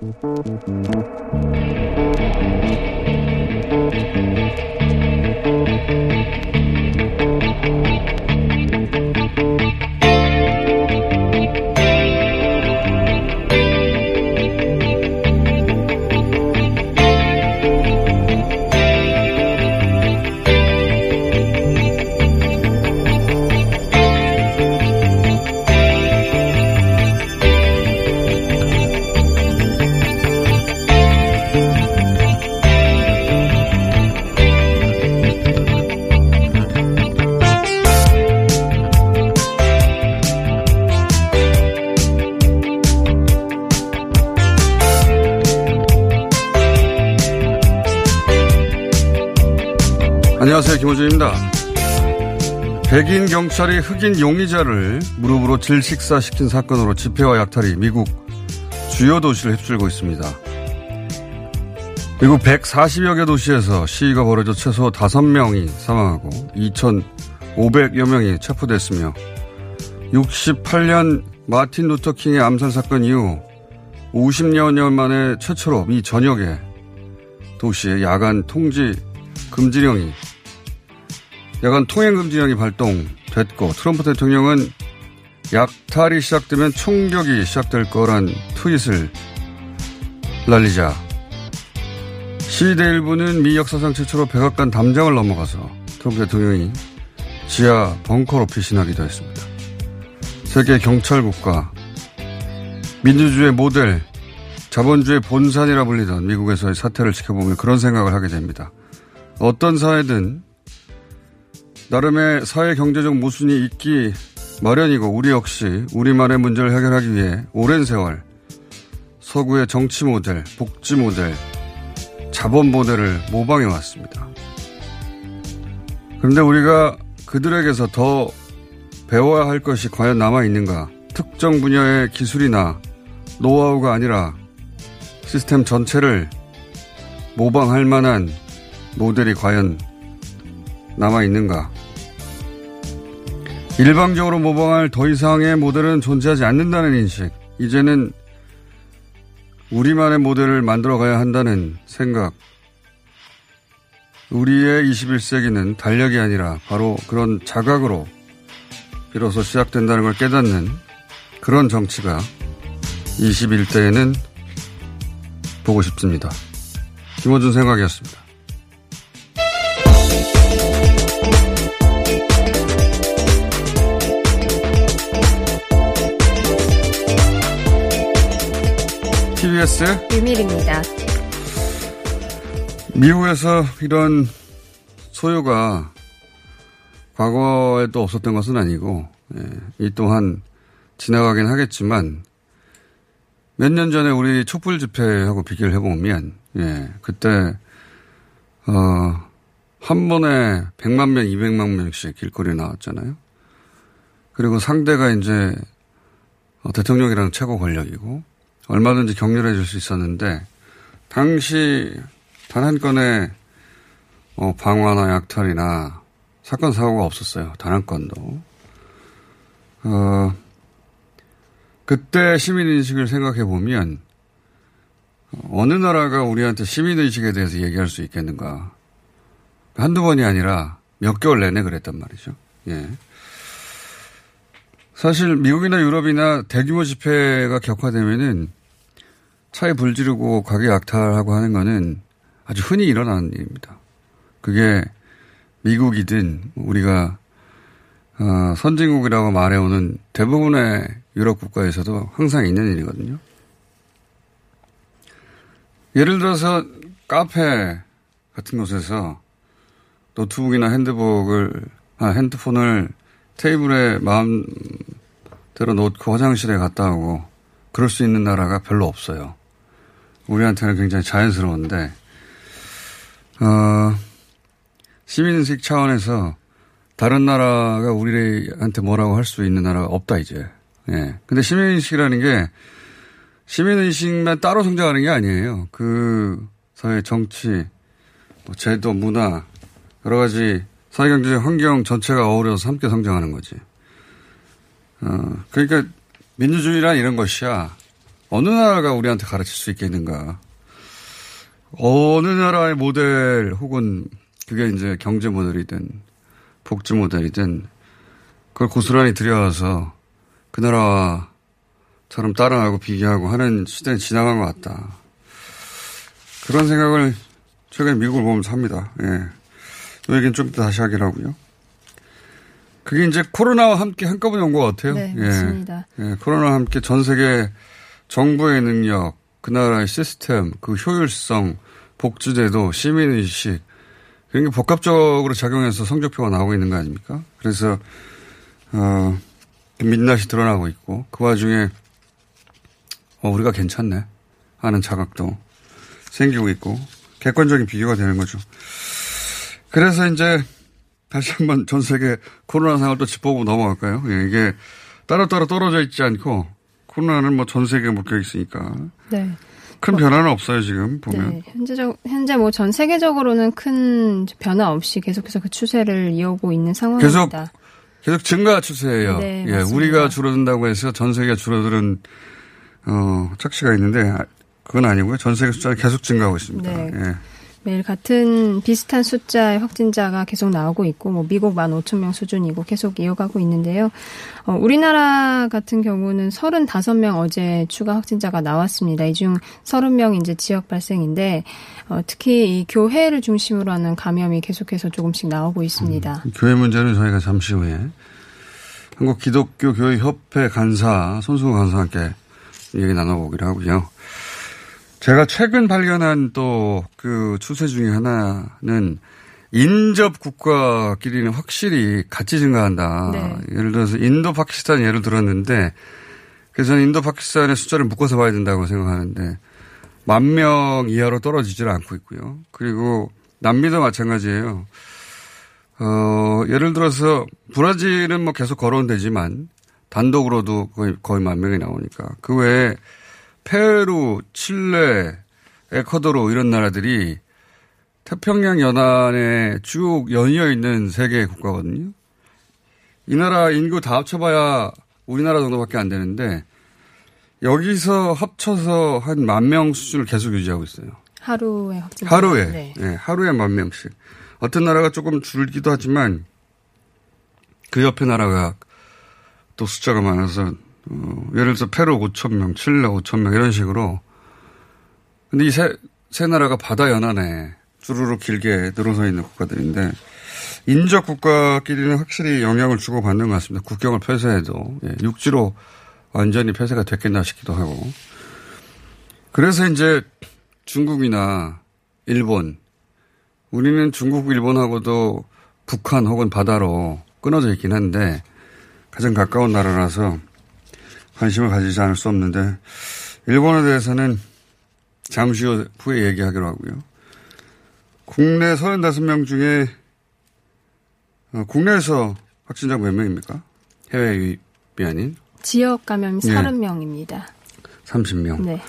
안녕 경찰이 흑인 용의자를 무릎으로 질식사시킨 사건으로 집회와 약탈이 미국 주요 도시를 휩쓸고 있습니다. 미국 140여 개 도시에서 시위가 벌어져 최소 5명이 사망하고 2,500여 명이 체포됐으며 68년 마틴 루터킹의 암살 사건 이후 50여 년 만에 최초로 미 전역의 도시에 야간 통지 금지령이 야간 통행 금지령이 발동 됐고 트럼프 대통령은 약탈이 시작되면 총격이 시작될 거란 트윗을 날리자 시위대 일부는 미 역사상 최초로 백악관 담장을 넘어가서 트럼프 대통령이 지하 벙커로 피신하기도 했습니다. 세계 경찰국가 민주주의 모델 자본주의 본산이라 불리던 미국에서의 사태를 지켜보면 그런 생각을 하게 됩니다. 어떤 사회든 나름의 사회 경제적 모순이 있기 마련이고 우리 역시 우리만의 문제를 해결하기 위해 오랜 세월 서구의 정치 모델, 복지 모델, 자본 모델을 모방해 왔습니다. 그런데 우리가 그들에게서 더 배워야 할 것이 과연 남아 있는가? 특정 분야의 기술이나 노하우가 아니라 시스템 전체를 모방할 만한 모델이 과연 남아 있는가? 일방적으로 모방할 더 이상의 모델은 존재하지 않는다는 인식. 이제는 우리만의 모델을 만들어 가야 한다는 생각. 우리의 21세기는 달력이 아니라 바로 그런 자각으로 비로소 시작된다는 걸 깨닫는 그런 정치가 21대에는 보고 싶습니다. 김호준 생각이었습니다. TBS 유밀입니다. 미국에서 이런 소요가 과거에도 없었던 것은 아니고 예, 이 또한 지나가긴 하겠지만 몇 년 전에 우리 촛불 집회하고 비교를 해보면 예, 그때 어, 한 번에 100만 명, 200만 명씩 길거리에 나왔잖아요. 그리고 상대가 이제 어, 대통령이랑 최고 권력이고 얼마든지 격렬해 줄수 있었는데 당시 단 한 건의 어, 방화나 약탈이나 사건 사고가 없었어요. 단 한 건도. 어, 그때 시민인식을 생각해 보면 어느 나라가 우리한테 시민의식에 대해서 얘기할 수 있겠는가. 한두 번이 아니라 몇 개월 내내 그랬단 말이죠. 예. 사실 미국이나 유럽이나 대규모 집회가 격화되면은 차에 불 지르고 가게 약탈하고 하는 거는 아주 흔히 일어나는 일입니다. 그게 미국이든 우리가 어, 선진국이라고 말해오는 대부분의 유럽 국가에서도 항상 있는 일이거든요. 예를 들어서 카페 같은 곳에서 노트북이나 핸드북을, 아, 핸드폰을 테이블에 마음대로 놓고 화장실에 갔다 오고 그럴 수 있는 나라가 별로 없어요. 우리한테는 굉장히 자연스러운데, 어, 시민의식 차원에서 다른 나라가 우리한테 뭐라고 할 수 있는 나라가 없다, 이제. 예. 근데 시민의식이라는 게 시민의식만 따로 성장하는 게 아니에요. 그 사회 정치, 뭐 제도, 문화, 여러 가지 사회경제적 환경 전체가 어우러서 함께 성장하는 거지. 어, 그러니까 민주주의란 이런 것이야. 어느 나라가 우리한테 가르칠 수 있겠는가. 어느 나라의 모델 혹은 그게 이제 경제 모델이든 복지 모델이든 그걸 고스란히 들여와서 그 나라처럼 따라하고 비교하고 하는 시대는 지나간 것 같다. 그런 생각을 최근에 미국을 보면서 합니다. 예. 이 얘기는 좀 이따 다시 하기로 하고요. 그게 이제 코로나와 함께 한꺼번에 온 것 같아요. 네, 예. 맞습니다. 예, 코로나와 함께 전 세계 정부의 능력, 그 나라의 시스템, 그 효율성, 복지제도, 시민의식, 게 복합적으로 작용해서 성적표가 나오고 있는 거 아닙니까? 그래서, 어, 민낯이 드러나고 있고, 그 와중에, 어, 우리가 괜찮네. 하는 자각도 생기고 있고, 객관적인 비교가 되는 거죠. 그래서 이제 다시 한번 전 세계 코로나 상황을 또 짚어보고 넘어갈까요? 예, 이게 따로따로 떨어져 있지 않고 코로나는 뭐 전 세계에 묶여 있으니까 네. 큰 변화는 없어요 지금 보면. 네. 현재적, 현재 뭐 전 세계적으로는 큰 변화 없이 계속해서 그 추세를 이어오고 있는 상황입니다. 계속 증가 추세예요. 네, 예, 맞습니다. 우리가 줄어든다고 해서 전 세계가 줄어드는 어, 착시가 있는데 아, 그건 아니고요. 전 세계 숫자는 계속 증가하고 있습니다. 네. 예. 매일 같은 비슷한 숫자의 확진자가 계속 나오고 있고, 뭐 미국 15,000명 수준이고 계속 이어가고 있는데요. 어, 우리나라 같은 경우는 35명 어제 추가 확진자가 나왔습니다. 이중 30명 이제 지역 발생인데, 어, 특히 이 교회를 중심으로 하는 감염이 계속해서 조금씩 나오고 있습니다. 교회 문제는 저희가 잠시 후에 한국 기독교 교회 협회 간사 손수호 간사와 함께 얘기 나눠보기로 하고요. 제가 최근 발견한 또 그 추세 중에 하나는 인접 국가끼리는 확실히 같이 증가한다. 네. 예를 들어서 인도 파키스탄 예를 들었는데 그래서 저는 인도 파키스탄의 숫자를 묶어서 봐야 된다고 생각하는데 만 명 이하로 떨어지질 않고 있고요. 그리고 남미도 마찬가지예요. 어, 예를 들어서 브라질은 뭐 계속 걸어온 되지만 단독으로도 거의, 거의 만 명이 나오니까 그 외에 페루, 칠레, 에콰도르 이런 나라들이 태평양 연안에 쭉 연이어 있는 세 개의 국가거든요. 이 나라 인구 다 합쳐봐야 우리나라 정도밖에 안 되는데 여기서 합쳐서 한 만 명 수준을 계속 유지하고 있어요. 하루에 확진자. 하루에. 네. 예, 하루에 만 명씩. 어떤 나라가 조금 줄기도 하지만 그 옆에 나라가 또 숫자가 많아서 어, 예를 들어서 페루 5천 명, 칠레 5천 명 이런 식으로. 근데 이 세, 세 나라가 바다 연안에 주르륵 길게 늘어서 있는 국가들인데 인접 국가끼리는 확실히 영향을 주고 받는 것 같습니다. 국경을 폐쇄해도. 예, 육지로 완전히 폐쇄가 됐겠나 싶기도 하고. 그래서 이제 중국이나 일본 우리는 중국, 일본하고도 북한 혹은 바다로 끊어져 있긴 한데 가장 가까운 나라라서 관심을 가지지 않을 수 없는데 일본에 대해서는 잠시 후에 얘기하기로 하고요. 국내 35명 중에 어, 국내에서 확진자 몇 명입니까? 해외 유입이 아닌 지역 감염 예. 30명입니다. 30명. 네.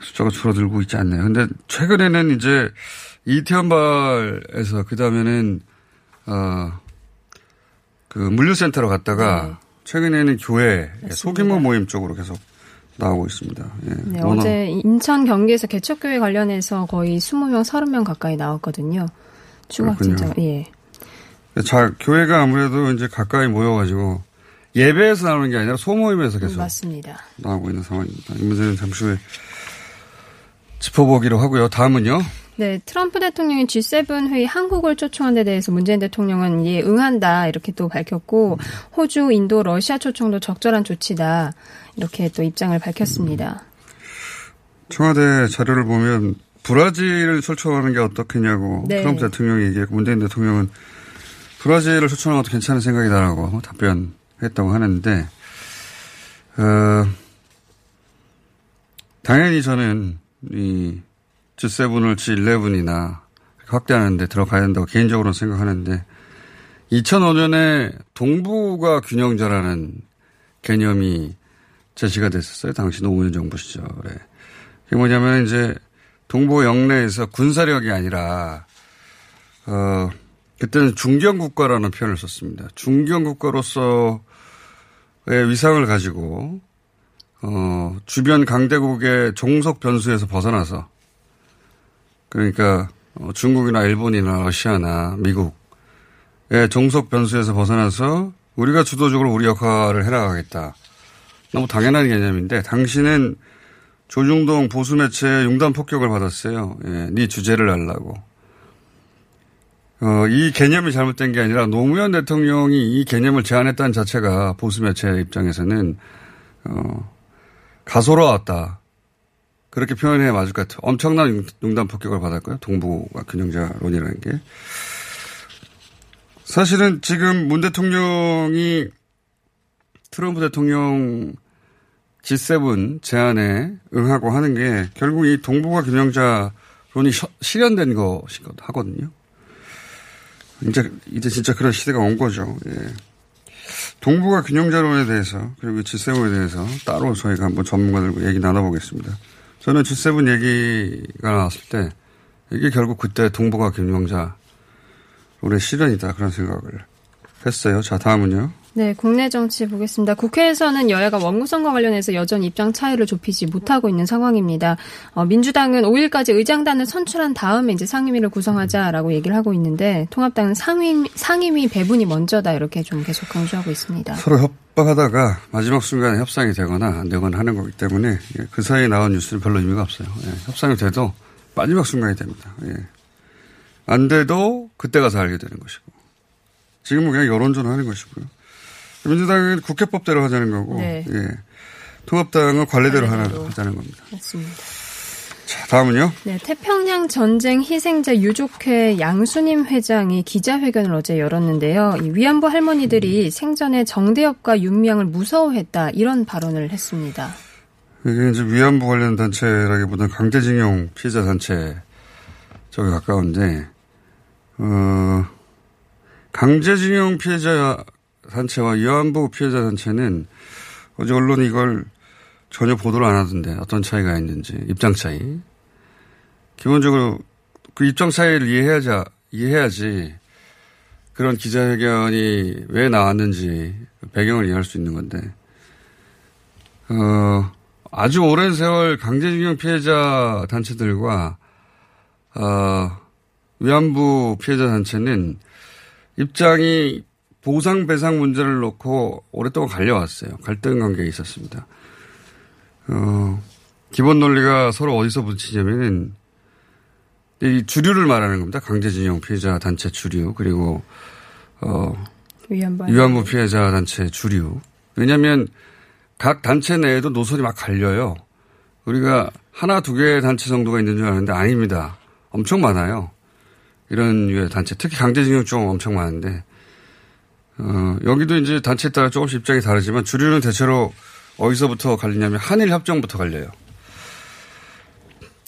숫자가 줄어들고 있지 않네요. 근데 최근에는 이제 이태원발에서 그 다음에는 어, 그 물류센터로 갔다가 네. 최근에는 교회 맞습니다. 소규모 모임 쪽으로 계속 나오고 있습니다. 예. 네, 어제 인천 경기에서 개척교회 관련해서 거의 20명, 30명 가까이 나왔거든요. 추가. 확진자가. 예. 자, 교회가 아무래도 이제 가까이 모여가지고 예배에서 나오는 게 아니라 소모임에서 계속 맞습니다. 나오고 있는 상황입니다. 이 문제는 잠시 후에 짚어보기로 하고요. 다음은요. 네, 트럼프 대통령이 G7 회의 한국을 초청한 데 대해서 문재인 대통령은 예, 응한다 이렇게 또 밝혔고 호주, 인도, 러시아 초청도 적절한 조치다 이렇게 또 입장을 밝혔습니다. 청와대 자료를 보면 브라질을 초청하는 게 어떻겠냐고 네. 트럼프 대통령이 얘기했고 문재인 대통령은 브라질을 초청하는 것도 괜찮은 생각이다라고 답변했다고 하는데 어, 당연히 저는 이 G7을 G11이나 확대하는데 들어가야 된다고 개인적으로는 생각하는데 2005년에 동북아 균형자라는 개념이 제시가 됐었어요. 당시 노무현 정부 시절에. 그게 뭐냐면 이제 동북아 영내에서 군사력이 아니라 어 그때는 중견 국가라는 표현을 썼습니다. 중견 국가로서의 위상을 가지고 어 주변 강대국의 종속 변수에서 벗어나서 그러니까 어, 중국이나 일본이나 러시아나 미국의 종속 변수에서 벗어나서 우리가 주도적으로 우리 역할을 해나가겠다. 너무 당연한 개념인데 당신은 조중동 보수 매체의 융단 폭격을 받았어요. 예, 네 주제를 알라고. 어, 이 개념이 잘못된 게 아니라 노무현 대통령이 이 개념을 제안했다는 자체가 보수 매체 입장에서는 어, 가소로웠다. 그렇게 표현해야 맞을 것 같아요. 엄청난 융- 융단 폭격을 받았고요. 동북아 균형자론이라는 게. 사실은 지금 문 대통령이 트럼프 대통령 G7 제안에 응하고 하는 게 결국 이 동북아 균형자론이 셔- 실현된 것이거든 하거든요. 이제 이제 진짜 그런 시대가 온 거죠. 예. 동북아 균형자론에 대해서 그리고 G7에 대해서 따로 저희가 한번 전문가들과 얘기 나눠보겠습니다. 저는 G7 얘기가 나왔을 때 이게 결국 그때 동북아 균형자론의 실현이다 그런 생각을 했어요. 자 다음은요. 네, 국내 정치 보겠습니다. 국회에서는 여야가 원구 선거 관련해서 여전히 입장 차이를 좁히지 못하고 있는 상황입니다. 어, 민주당은 5일까지 의장단을 선출한 다음에 이제 상임위를 구성하자라고 얘기를 하고 있는데 통합당은 상임, 상임위 배분이 먼저다 이렇게 좀 계속 강조하고 있습니다. 서로 협박하다가 마지막 순간에 협상이 되거나 안 되거나 하는 거기 때문에 예, 그 사이에 나온 뉴스는 별로 의미가 없어요. 예, 협상이 돼도 마지막 순간이 됩니다. 예. 안 돼도 그때 가서 알게 되는 것이고 지금은 그냥 여론전 하는 것이고요. 민주당은 국회법대로 하자는 거고 네. 예. 통합당은 관례대로 하나. 하자는 겁니다. 맞습니다. 자 다음은요. 네, 태평양 전쟁 희생자 유족회 양수님 회장이 기자회견을 어제 열었는데요. 이 위안부 할머니들이 생전에 정대협과 윤미향을 무서워했다 이런 발언을 했습니다. 이게 이제 위안부 관련 단체라기보다는 강제징용 피해자 단체 쪽에 가까운데, 어, 강제징용 피해자 단체와 위안부 피해자 단체는 어제 언론이 이걸 전혀 보도를 안 하던데 어떤 차이가 있는지 입장 차이. 기본적으로 그 입장 차이를 이해해야지, 이해해야지 그런 기자회견이 왜 나왔는지 배경을 이해할 수 있는 건데, 어, 아주 오랜 세월 강제징용 피해자 단체들과 어, 위안부 피해자 단체는 입장이 보상 배상 문제를 놓고 오랫동안 갈려왔어요. 갈등 관계에 있었습니다. 어, 기본 논리가 서로 어디서 부딪히냐면은 이 주류를 말하는 겁니다. 강제징용 피해자 단체 주류 그리고 어, 위안부 위안부 피해자 단체 주류. 왜냐하면 각 단체 내에도 노선이 막 갈려요. 우리가 하나 두 개의 단체 정도가 있는 줄 아는데 아닙니다. 엄청 많아요. 이런 유의 단체. 특히 강제징용 쪽 엄청 많은데 어, 여기도 이제 단체에 따라 조금씩 입장이 다르지만 주류는 대체로 어디서부터 갈리냐면 한일 협정부터 갈려요.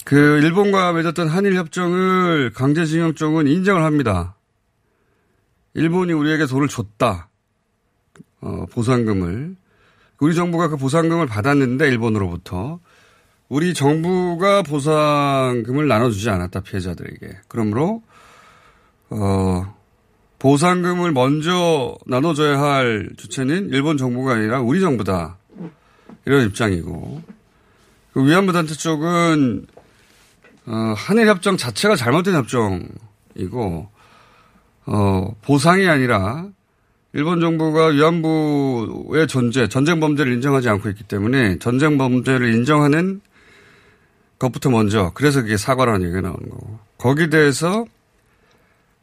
그 일본과 맺었던 한일 협정을 강제징용 쪽은 인정을 합니다. 일본이 우리에게 돈을 줬다. 어, 보상금을 우리 정부가 그 보상금을 받았는데 일본으로부터 우리 정부가 보상금을 나눠주지 않았다 피해자들에게 그러므로 어, 보상금을 먼저 나눠줘야 할 주체는 일본 정부가 아니라 우리 정부다. 이런 입장이고. 그 위안부 단체 쪽은 어, 한일 협정 자체가 잘못된 협정이고 어, 보상이 아니라 일본 정부가 위안부의 존재, 전쟁 범죄를 인정하지 않고 있기 때문에 전쟁 범죄를 인정하는 것부터 먼저 그래서 그게 사과라는 얘기가 나오는 거고. 거기에 대해서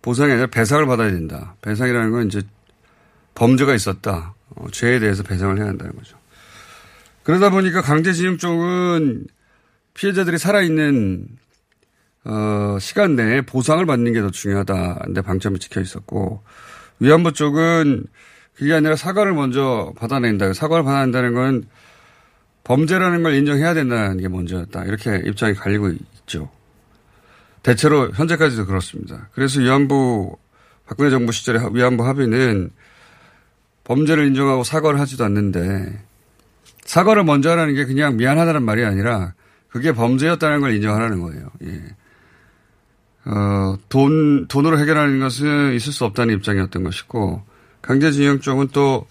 보상이 아니라 배상을 받아야 된다. 배상이라는 건 이제 범죄가 있었다. 어, 죄에 대해서 배상을 해야 한다는 거죠. 그러다 보니까 강제징용 쪽은 피해자들이 살아있는 어, 시간 내에 보상을 받는 게 더 중요하다는데 방점이 찍혀 있었고 위안부 쪽은 그게 아니라 사과를 먼저 받아낸다. 사과를 받아낸다는 건 범죄라는 걸 인정해야 된다는 게 먼저였다. 이렇게 입장이 갈리고 있죠. 대체로 현재까지도 그렇습니다. 그래서 위안부 박근혜 정부 시절에 위안부 합의는 범죄를 인정하고 사과를 하지도 않는데 사과를 먼저 하라는 게 그냥 미안하다는 말이 아니라 그게 범죄였다는 걸 인정하라는 거예요. 예. 어, 돈, 돈으로 해결하는 것은 있을 수 없다는 입장이었던 것이고, 강제징용 쪽은 또,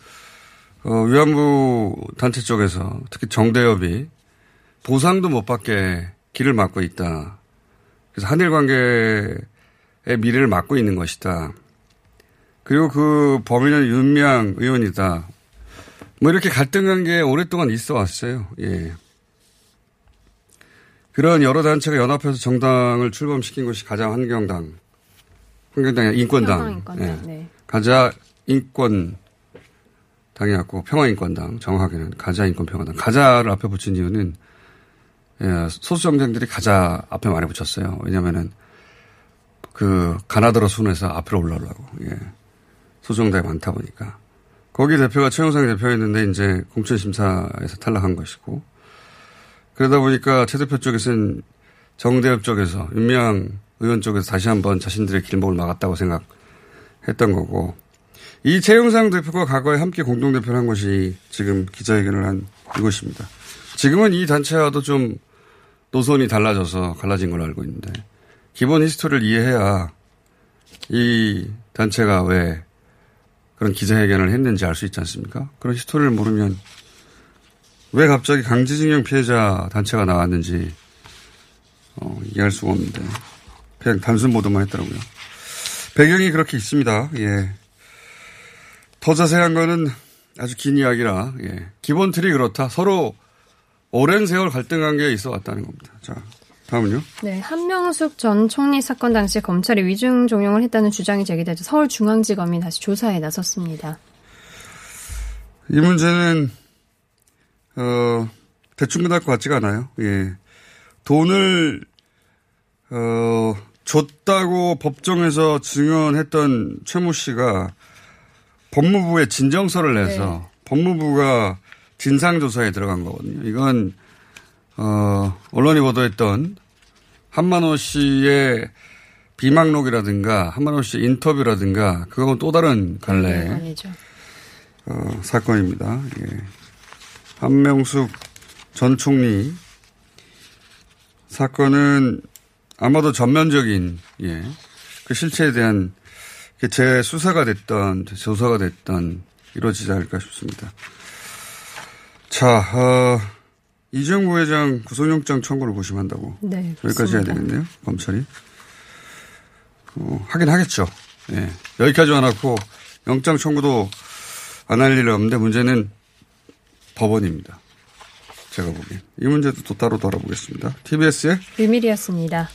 어, 위안부 단체 쪽에서 특히 정대협이 보상도 못 받게 길을 막고 있다. 그래서 한일 관계의 미래를 막고 있는 것이다. 그리고 그 범인은 윤미향 의원이다. 뭐 이렇게 갈등 관계에 오랫동안 있어 왔어요. 예. 그런 여러 단체가 연합해서 정당을 출범시킨 것이 가자 환경당, 환경당이 인권당, 인권당 예. 네. 가자 인권 당이었고 평화인권당 정확하게는 가자 인권평화당 가자를 앞에 붙인 이유는 예, 소수 정당들이 가자 앞에 많이 붙였어요. 왜냐하면은 그 가나다로 순에서 앞으로 올라오려고 예. 소수 정당이 많다 보니까 거기 대표가 최영상 대표였는데 이제 공천 심사에서 탈락한 것이고 그러다 보니까 최 대표 쪽에서는 정대협 쪽에서 윤미향 의원 쪽에서 다시 한번 자신들의 길목을 막았다고 생각했던 거고 이 최영상 대표가 과거에 함께 공동대표를 한 것이 지금 기자회견을 한 이것입니다. 지금은 이 단체와도 좀 노선이 달라져서 갈라진 걸로 알고 있는데 기본 history를 이해해야 이 단체가 왜 그런 기자회견을 했는지 알 수 있지 않습니까? 그런 history를 모르면 왜 갑자기 강제징용 피해자 단체가 나왔는지 어, 이해할 수가 없는데 그냥 단순 보도만 했더라고요. 배경이 그렇게 있습니다. 예. 더 자세한 거는 아주 긴 이야기라 예. 기본 틀이 그렇다. 서로 오랜 세월 갈등 관계에 있어 왔다는 겁니다. 자, 다음은요. 네, 한명숙 전 총리 사건 당시 검찰이 위증 종용을 했다는 주장이 제기되자 서울중앙지검이 다시 조사에 나섰습니다. 이 문제는 어, 대충 끝날 것 같지가 않아요. 예. 돈을 어, 줬다고 법정에서 증언했던 최모 씨가 법무부에 진정서를 내서 네. 법무부가 진상조사에 들어간 거거든요. 이건 어, 언론이 보도했던 한만호 씨의 비망록이라든가 한만호 씨의 인터뷰라든가 그거는 또 다른 갈래 아니죠. 어, 사건입니다. 예. 한명숙 전 총리 사건은 아마도 전면적인 예, 그 실체에 대한 재수사가 됐던 조사가 됐던 이루어지지 않을까 싶습니다. 자, 어, 이정 부회장 구속영장 청구를 고심한다고 네, 여기까지 해야 그렇습니다. 되겠네요. 검찰이 어, 하긴 하겠죠. 예, 여기까지 와놓고 영장 청구도 안 할 일은 없는데 문제는 법원입니다. 제가 보기엔. 이 문제도 또 따로 다뤄보겠습니다. TBS의 비밀이었습니다.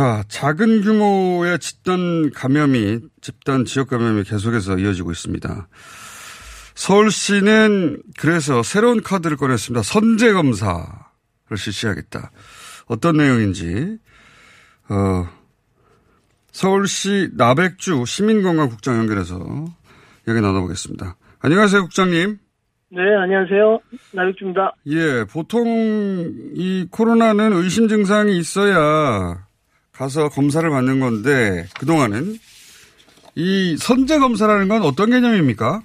자, 작은 규모의 집단 감염이, 집단 지역 감염이 계속해서 이어지고 있습니다. 서울시는 그래서 새로운 카드를 꺼냈습니다. 선제 검사를 실시하겠다. 어떤 내용인지, 어, 서울시 나백주 시민건강국장 연결해서 얘기 나눠보겠습니다. 안녕하세요, 국장님. 네, 안녕하세요. 나백주입니다. 예, 보통 이 코로나는 의심 증상이 있어야 가서 검사를 받는 건데 그동안은 이 선제 검사라는 건 어떤 개념입니까?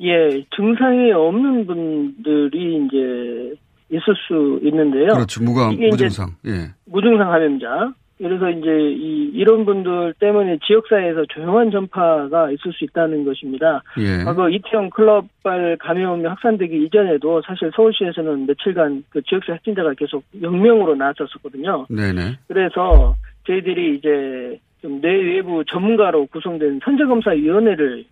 예, 증상이 없는 분들이 이제 있을 수 있는데요. 그렇죠, 무감 무증상. 예. 무증상 감염자. 그래서 이제 이, 이런 분들 때문에 지역사회에서 조용한 전파가 있을 수 있다는 것입니다. 예. 과거 이태원 클럽발 감염이 확산되기 이전에도 사실 서울시에서는 며칠간 그 지역사회 확진자가 계속 0명으로 나왔었거든요. 네네. 그래서 저희들이 이제 좀 뇌외부 전문가로 구성된 선제검사위원회를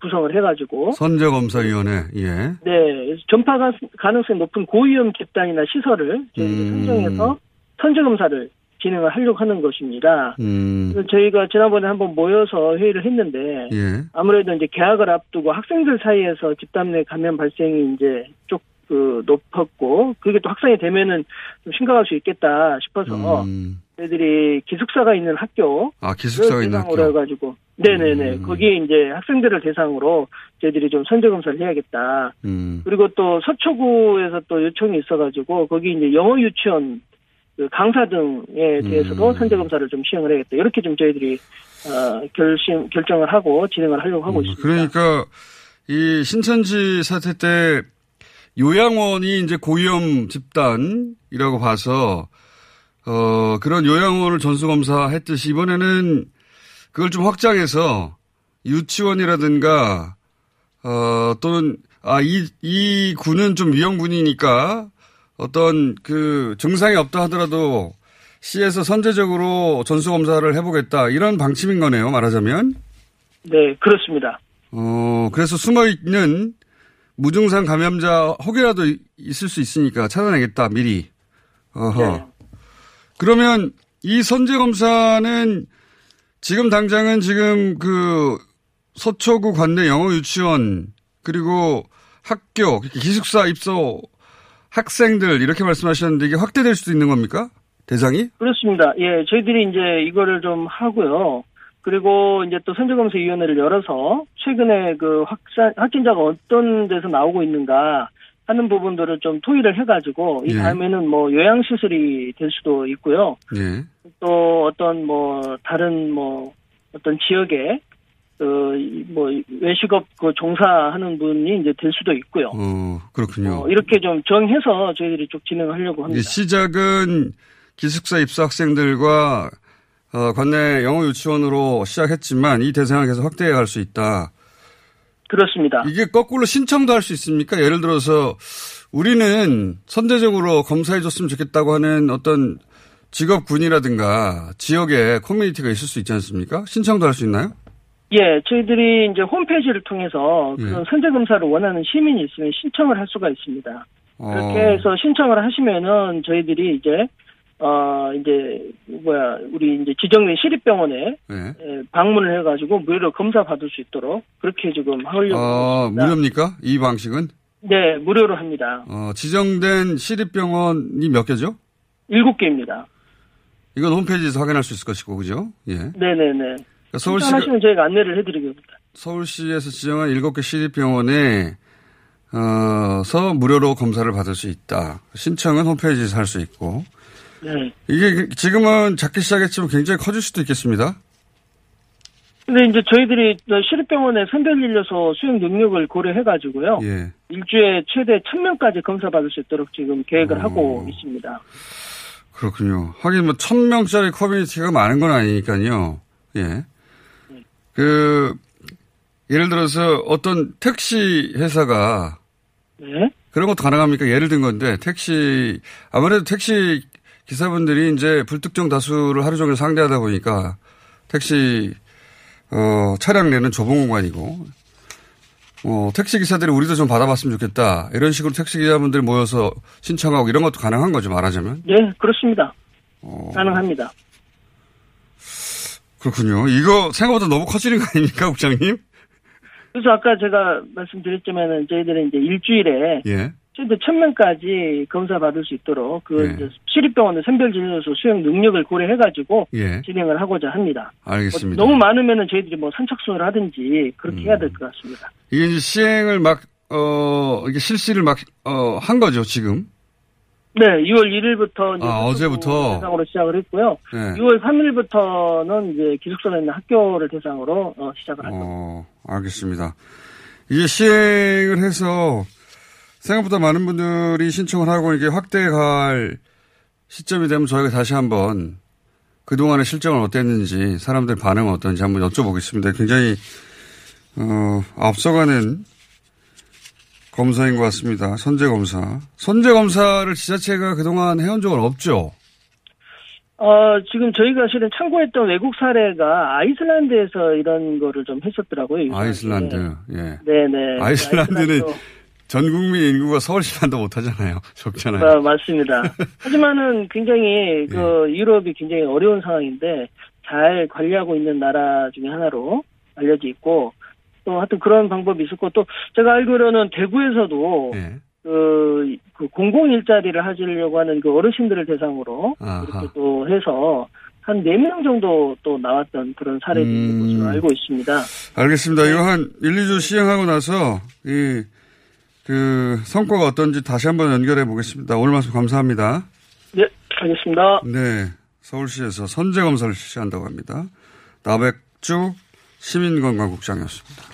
구성을 해가지고 선제검사위원회. 예. 네 전파 가- 가능성이 높은 고위험 집단이나 시설을 저희들이 음. 선정해서 선제검사를 진행을 하려고 하는 것입니다. 음. 그래서 저희가 지난번에 한번 모여서 회의를 했는데 예. 아무래도 이제 개학을 앞두고 학생들 사이에서 집단 내 감염 발생이 이제 쭉 그 높았고 그게 또 확산이 되면은 좀 심각할 수 있겠다 싶어서 음. 저희들이 기숙사가 있는 학교 아, 기숙사가 있는 학교. 해가지고 네네네 음. 거기에 이제 학생들을 대상으로 저희들이 좀 선제 검사를 해야겠다. 음. 그리고 또 서초구에서 또 요청이 있어가지고 거기 이제 영어 유치원 그 강사 등에 대해서도 음. 선제 검사를 좀 시행을 해야겠다. 이렇게 좀 저희들이 어, 결심 결정을 하고 진행을 하려고 하고 음, 있습니다. 그러니까 이 신천지 사태 때 요양원이 이제 고위험 집단이라고 봐서 어 그런 요양원을 전수 검사 했듯이 이번에는 그걸 좀 확장해서 유치원이라든가 어 또는 아 이 이 군은 좀 위험군이니까 어떤 그 증상이 없다 하더라도 시에서 선제적으로 전수 검사를 해보겠다 이런 방침인 거네요 말하자면. 네 그렇습니다. 어, 그래서 숨어 있는 무증상 감염자 혹이라도 이- 있을 수 있으니까 찾아내겠다, 미리. 어허. 네. 그러면 이 선제 검사는 지금 당장은 지금 그 서초구 관내 영어 유치원 그리고 학교, 기숙사 입소 학생들 이렇게 말씀하셨는데 이게 확대될 수도 있는 겁니까? 대상이? 그렇습니다. 예, 저희들이 이제 이거를 좀 하고요. 그리고 이제 또 선제검사위원회를 열어서 최근에 그 확산, 확진자가 어떤 데서 나오고 있는가 하는 부분들을 좀 토의를 해가지고 이 예. 다음에는 뭐 요양시설이 될 수도 있고요. 예. 또 어떤 뭐 다른 뭐 어떤 지역에 그뭐 외식업 그 종사하는 분이 이제 될 수도 있고요. 어, 그렇군요. 어, 이렇게 좀 정해서 저희들이 쭉 진행하려고 합니다. 시작은 기숙사 입소 학생들과 어, 관내 영어 유치원으로 시작했지만 이 대상을 계속 확대해 갈 수 있다. 그렇습니다. 이게 거꾸로 신청도 할 수 있습니까? 예를 들어서 우리는 선제적으로 검사해 줬으면 좋겠다고 하는 어떤 직업군이라든가 지역에 커뮤니티가 있을 수 있지 않습니까? 신청도 할 수 있나요? 예, 저희들이 이제 홈페이지를 통해서 예. 그 선제 검사를 원하는 시민이 있으면 신청을 할 수가 있습니다. 어, 그렇게 해서 신청을 하시면은 저희들이 이제 어 이제 뭐야 우리 이제 지정된 시립병원에 네. 예, 방문을 해가지고 무료로 검사 받을 수 있도록 그렇게 지금 하려고 어, 있습니다. 무료입니까? 이 방식은? 네, 무료로 합니다. 어, 지정된 시립병원이 몇 개죠? 일곱 개입니다. 이건 홈페이지에서 확인할 수 있을 것이고, 그죠? 예. 네네네. 그러니까 서울시가, 신청하시면 저희가 안내를 해드리겠습니다. 서울시에서 지정한 7개 시립병원에 어서 무료로 검사를 받을 수 있다. 신청은 홈페이지에서 할 수 있고. 네. 이게 지금은 작게 시작했지만 굉장히 커질 수도 있겠습니다. 근데 이제 저희들이 시립병원의 선별진료소 수용 능력을 고려해가지고요. 예. 일주에 최대 1000명까지 검사받을 수 있도록 지금 계획을 어. 하고 있습니다. 그렇군요. 하긴 뭐, 천 명짜리 커뮤니티가 많은 건 아니니까요. 예. 그, 예를 들어서 어떤 택시 회사가 네. 그런 것도 가능합니까? 예를 든 건데, 택시, 아무래도 택시 기사분들이 이제 불특정 다수를 하루 종일 상대하다 보니까 택시, 어, 차량 내는 좁은 공간이고, 어, 택시 기사들이 우리도 좀 받아봤으면 좋겠다. 이런 식으로 택시 기사분들 모여서 신청하고 이런 것도 가능한 거죠, 말하자면. 네, 그렇습니다. 어, 가능합니다. 그렇군요. 이거 생각보다 너무 커지는 거 아닙니까, 국장님? 그래서 아까 제가 말씀드렸지만은 저희들은 이제 일주일에 예. 저희들 천 명까지 검사 받을 수 있도록 그 네. 이제 시립병원의 선별진료소 수용 능력을 고려해가지고 예. 진행을 하고자 합니다. 알겠습니다. 뭐 너무 많으면은 저희들이 뭐 선착순을 하든지 그렇게 음. 해야 될 것 같습니다. 이게 이제 시행을 막, 어, 이게 실시를 막, 어, 한 거죠, 지금. 네, 6월 1일부터 이제 아, 어제부터? 대상으로 시작을 했고요. 네. 6월 3일부터는 이제 기숙사에 있는 학교를 대상으로 어, 시작을 할 겁니다. 어, 알겠습니다. 이게 시행을 해서 생각보다 많은 분들이 신청을 하고 이게 확대해 갈 시점이 되면 저희가 다시 한번 그동안의 실정은 어땠는지 사람들 반응은 어떤지 한번 여쭤보겠습니다. 굉장히, 어, 앞서가는 검사인 것 같습니다. 선제 검사. 선제 검사를 지자체가 그동안 해온 적은 없죠? 어, 지금 저희가 실은 참고했던 외국 사례가 아이슬란드에서 이런 거를 좀 했었더라고요. 아이슬란드. 예. 네네. 아이슬란드는 아이슬란드도- 전 국민 인구가 서울시간도 못하잖아요. 적잖아요. 아, 맞습니다. 하지만은 굉장히 그 유럽이 굉장히 어려운 상황인데 잘 관리하고 있는 나라 중에 하나로 알려져 있고 또 하여튼 그런 방법이 있었고 또 제가 알기로는 대구에서도 예. 그, 그 공공 일자리를 하시려고 하는 그 어르신들을 대상으로 아하. 이렇게 또 해서 한네명 정도 또 나왔던 그런 사례도 음. 것으로 알고 있습니다. 알겠습니다. 이거 한 1, 2주 시행하고 나서 이, 그, 성과가 어떤지 다시 한번 연결해 보겠습니다. 오늘 말씀 감사합니다. 네, 알겠습니다. 네. 서울시에서 선제 검사를 실시한다고 합니다. 나백주 시민건강국장이었습니다.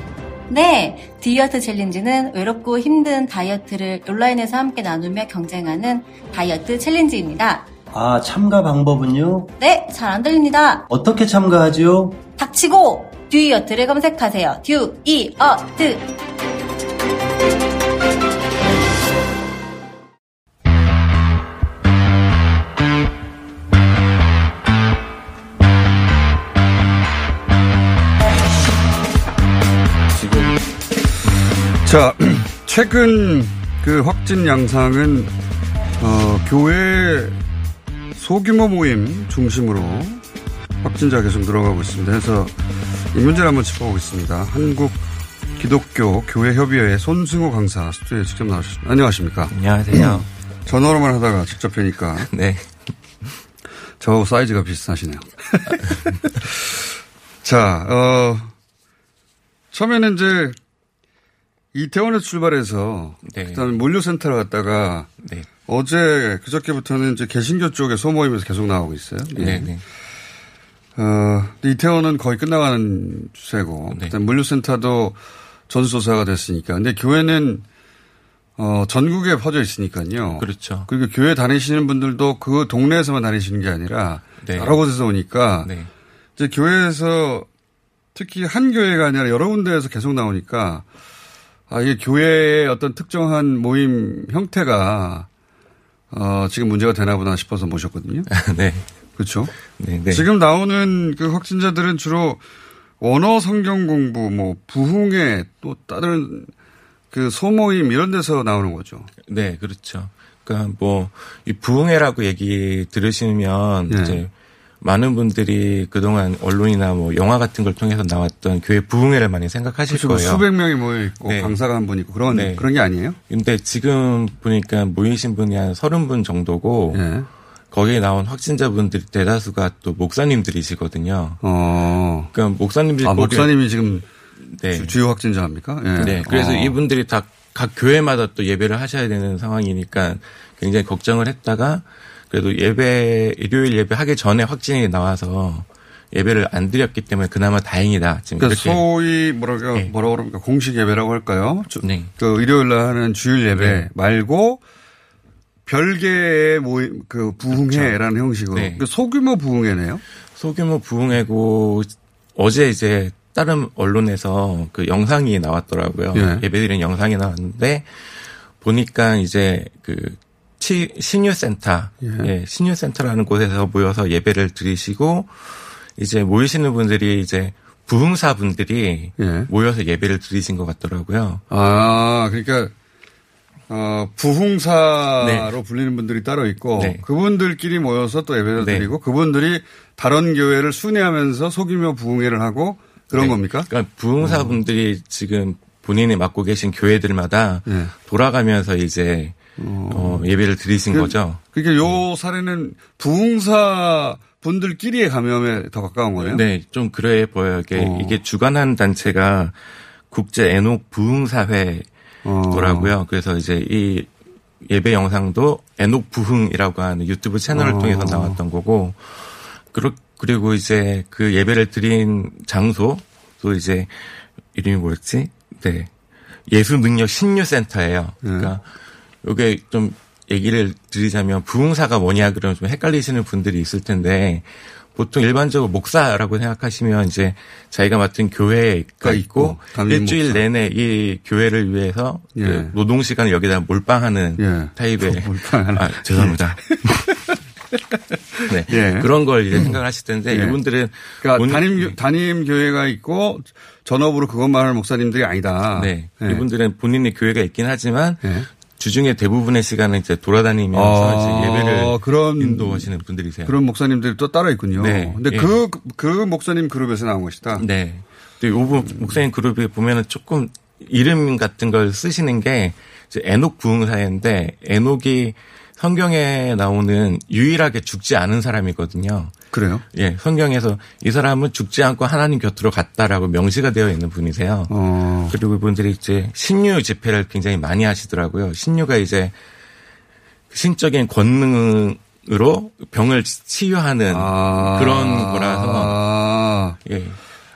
네, 듀어트 challenge는 외롭고 힘든 다이어트를 온라인에서 함께 나누며 경쟁하는 다이어트 challenge입니다. 아, 참가 방법은요? 네, 잘 안 들립니다. 어떻게 참가하지요? 닥치고 듀이어트를 검색하세요. 듀이어트. 최근 그 확진 양상은, 어, 교회 소규모 모임 중심으로 확진자 계속 늘어가고 있습니다. 그래서 이 문제를 한번 짚어보겠습니다. 한국 기독교 교회협의회 손승호 강사 스튜디오에 직접 나오셨습니다. 안녕하십니까? 안녕하세요. 전화로만 하다가 직접 뵈니까. 네. 저하고 사이즈가 비슷하시네요. 자, 어, 처음에는 이제 이태원에서 출발해서 네. 그다음에 물류센터를 갔다가 네. 어제 그저께부터는 이제 개신교 쪽에 소모임에서 계속 나오고 있어요. 예. 네, 네. 어, 이태원은 거의 끝나가는 추세고, 네. 그다음 물류센터도 전수조사가 됐으니까. 근데 교회는 어, 전국에 퍼져 있으니까요. 그렇죠. 그리고 교회 다니시는 분들도 그 동네에서만 다니시는 게 아니라 네. 여러 곳에서 오니까 네. 이제 교회에서 특히 한 교회가 아니라 여러 군데에서 계속 나오니까 아, 이게 교회의 어떤 특정한 모임 형태가 어, 지금 문제가 되나 보다 싶어서 모셨거든요. 네. 그렇죠. 네, 네. 지금 나오는 그 확진자들은 주로 원어 성경 공부, 뭐 부흥회 또 다른 그 소모임 이런 데서 나오는 거죠. 네, 그렇죠. 그러니까 뭐 이 부흥회라고 얘기 들으시면 네. 이제 많은 분들이 그동안 언론이나 뭐 영화 같은 걸 통해서 나왔던 교회 부흥회를 많이 생각하실 그렇죠. 뭐 거예요. 수백 명이 모여 있고 네. 강사가 한 분 있고 그런 네. 그런 게 아니에요? 근데 지금 보니까 모이신 분이 한 서른 분 정도고 네. 거기에 나온 확진자분들 대다수가 또 목사님들이시거든요. 어. 그러니까 목사님들이 아, 목사님이 지금 네. 주- 주요 확진자입니까? 예. 네. 그래서 어. 이분들이 다 각 교회마다 또 예배를 하셔야 되는 상황이니까 굉장히 걱정을 했다가 그래도 예배 일요일 예배 하기 전에 확진이 나와서 예배를 안 드렸기 때문에 그나마 다행이다. 지금 그러니까 소위 뭐라고 뭐라고 그럽니까 공식 예배라고 할까요? 주- 네. 그 일요일 날 하는 주일 예배 말고 별개의 모임 그 부흥회라는 형식으로 네. 그 소규모 부흥회네요. 소규모 부흥회고 어제 이제 다른 언론에서 그 영상이 나왔더라고요. 예. 예배드리는 영상이 나왔는데 보니까 이제 그 치, 신유센터, 예. 예, 신유센터라는 곳에서 모여서 예배를 드리시고 이제 모이시는 분들이 이제 부흥사 분들이 예. 모여서 예배를 드리신 것 같더라고요. 아 그러니까 어, 부흥사로 네. 불리는 분들이 따로 있고 네. 그분들끼리 모여서 또 예배를 네. 드리고 그분들이 다른 교회를 순회하면서 소규모 부흥회를 하고 그런 네. 겁니까? 그러니까 부흥사 분들이 지금 본인이 맡고 계신 교회들마다 네. 돌아가면서 이제 어, 예배를 드리신 그- 거죠. 그러니까 요 사례는 부흥사 분들끼리의 감염에 더 가까운 거예요? 네, 좀 그래 보여요. 이게, 어. 이게 주관하는 단체가 국제 애녹 부흥사회더라고요. 어. 그래서 이제 이 예배 영상도 애녹 부흥이라고 하는 유튜브 채널을 어. 통해서 나왔던 거고, 그리고 이제 그 예배를 드린 장소, 또 이제 이름이 뭐였지? 네. 예수 능력 신유센터예요. 그러니까 요게 좀 얘기를 드리자면 부흥사가 뭐냐 그러면 좀 헷갈리시는 분들이 있을 텐데 보통 일반적으로 목사라고 생각하시면 이제 자기가 맡은 교회가 있고 담임 일주일 목사. 내내 이 교회를 위해서 예. 그 노동 시간을 여기다 몰빵하는 예. 타입의 몰빵하는. 아, 죄송합니다. 네. 예. 그런 걸 이제 생각을 하실 텐데 예. 이분들은 그러니까 본인- 담임 담임 교회가 있고 전업으로 그것만 하는 목사님들이 아니다. 네. 예. 이분들은 본인의 교회가 있긴 하지만 예. 주중에 대부분의 시간은 이제 돌아다니면서 아, 이제 예배를 그런 인도하시는 분들이세요. 그런 목사님들이 또 따로 있군요. 네. 근데 예. 그, 그 목사님 그룹에서 나온 것이다. 네. 근데 요 목사님 그룹에 보면은 조금 이름 같은 걸 쓰시는 게 이제 에녹 부흥사인데 에녹이 성경에 나오는 유일하게 죽지 않은 사람이거든요. 그래요? 예, 성경에서 이 사람은 죽지 않고 하나님 곁으로 갔다라고 명시가 되어 있는 분이세요. 어. 그리고 이분들이 이제 신유 집회를 굉장히 많이 하시더라고요. 신유가 이제 신적인 권능으로 병을 치유하는 아. 그런 거라서 예.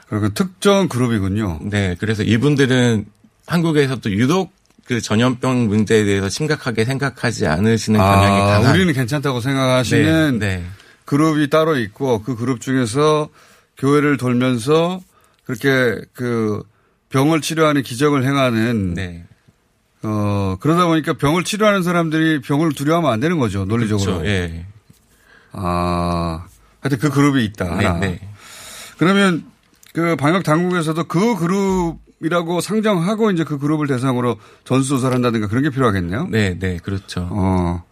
그리고 특정 그룹이군요. 네, 그래서 이분들은 한국에서도 유독 그 전염병 문제에 대해서 심각하게 생각하지 않으시는 경향이 아, 강한. 우리는 괜찮다고 생각하시는 네, 네. 그룹이 따로 있고 그 그룹 중에서 교회를 돌면서 그렇게 그 병을 치료하는 기적을 행하는 네. 어 그러다 보니까 병을 치료하는 사람들이 병을 두려워하면 안 되는 거죠 논리적으로. 그렇죠. 예. 아 하여튼 그 그룹이 있다. 네. 네. 그러면 그 방역 당국에서도 그 그룹이라고 상정하고 이제 그 그룹을 대상으로 전수 조사를 한다든가 그런 게 필요하겠네요. 네, 네, 그렇죠. 어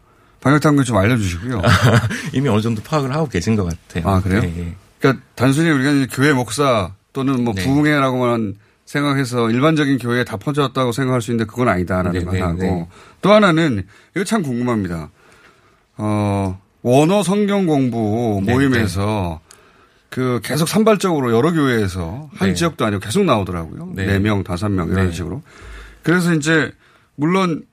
방역 당국에 좀 알려주시고요. 이미 어느 정도 파악을 하고 계신 것 같아요. 아 그래요? 네, 네. 그러니까 단순히 우리가 교회 목사 또는 뭐 네. 부흥회라고만 생각해서 일반적인 교회에 다 퍼졌다고 생각할 수 있는데 그건 아니다라는 네, 걸 네, 하고 네. 또 하나는 이거 참 궁금합니다. 어 원어 성경 공부 네, 모임에서 그 계속 산발적으로 여러 교회에서 한 네. 지역도 아니고 계속 나오더라고요. 네. 네 명, 다섯 명 이런 네. 식으로. 그래서 이제 물론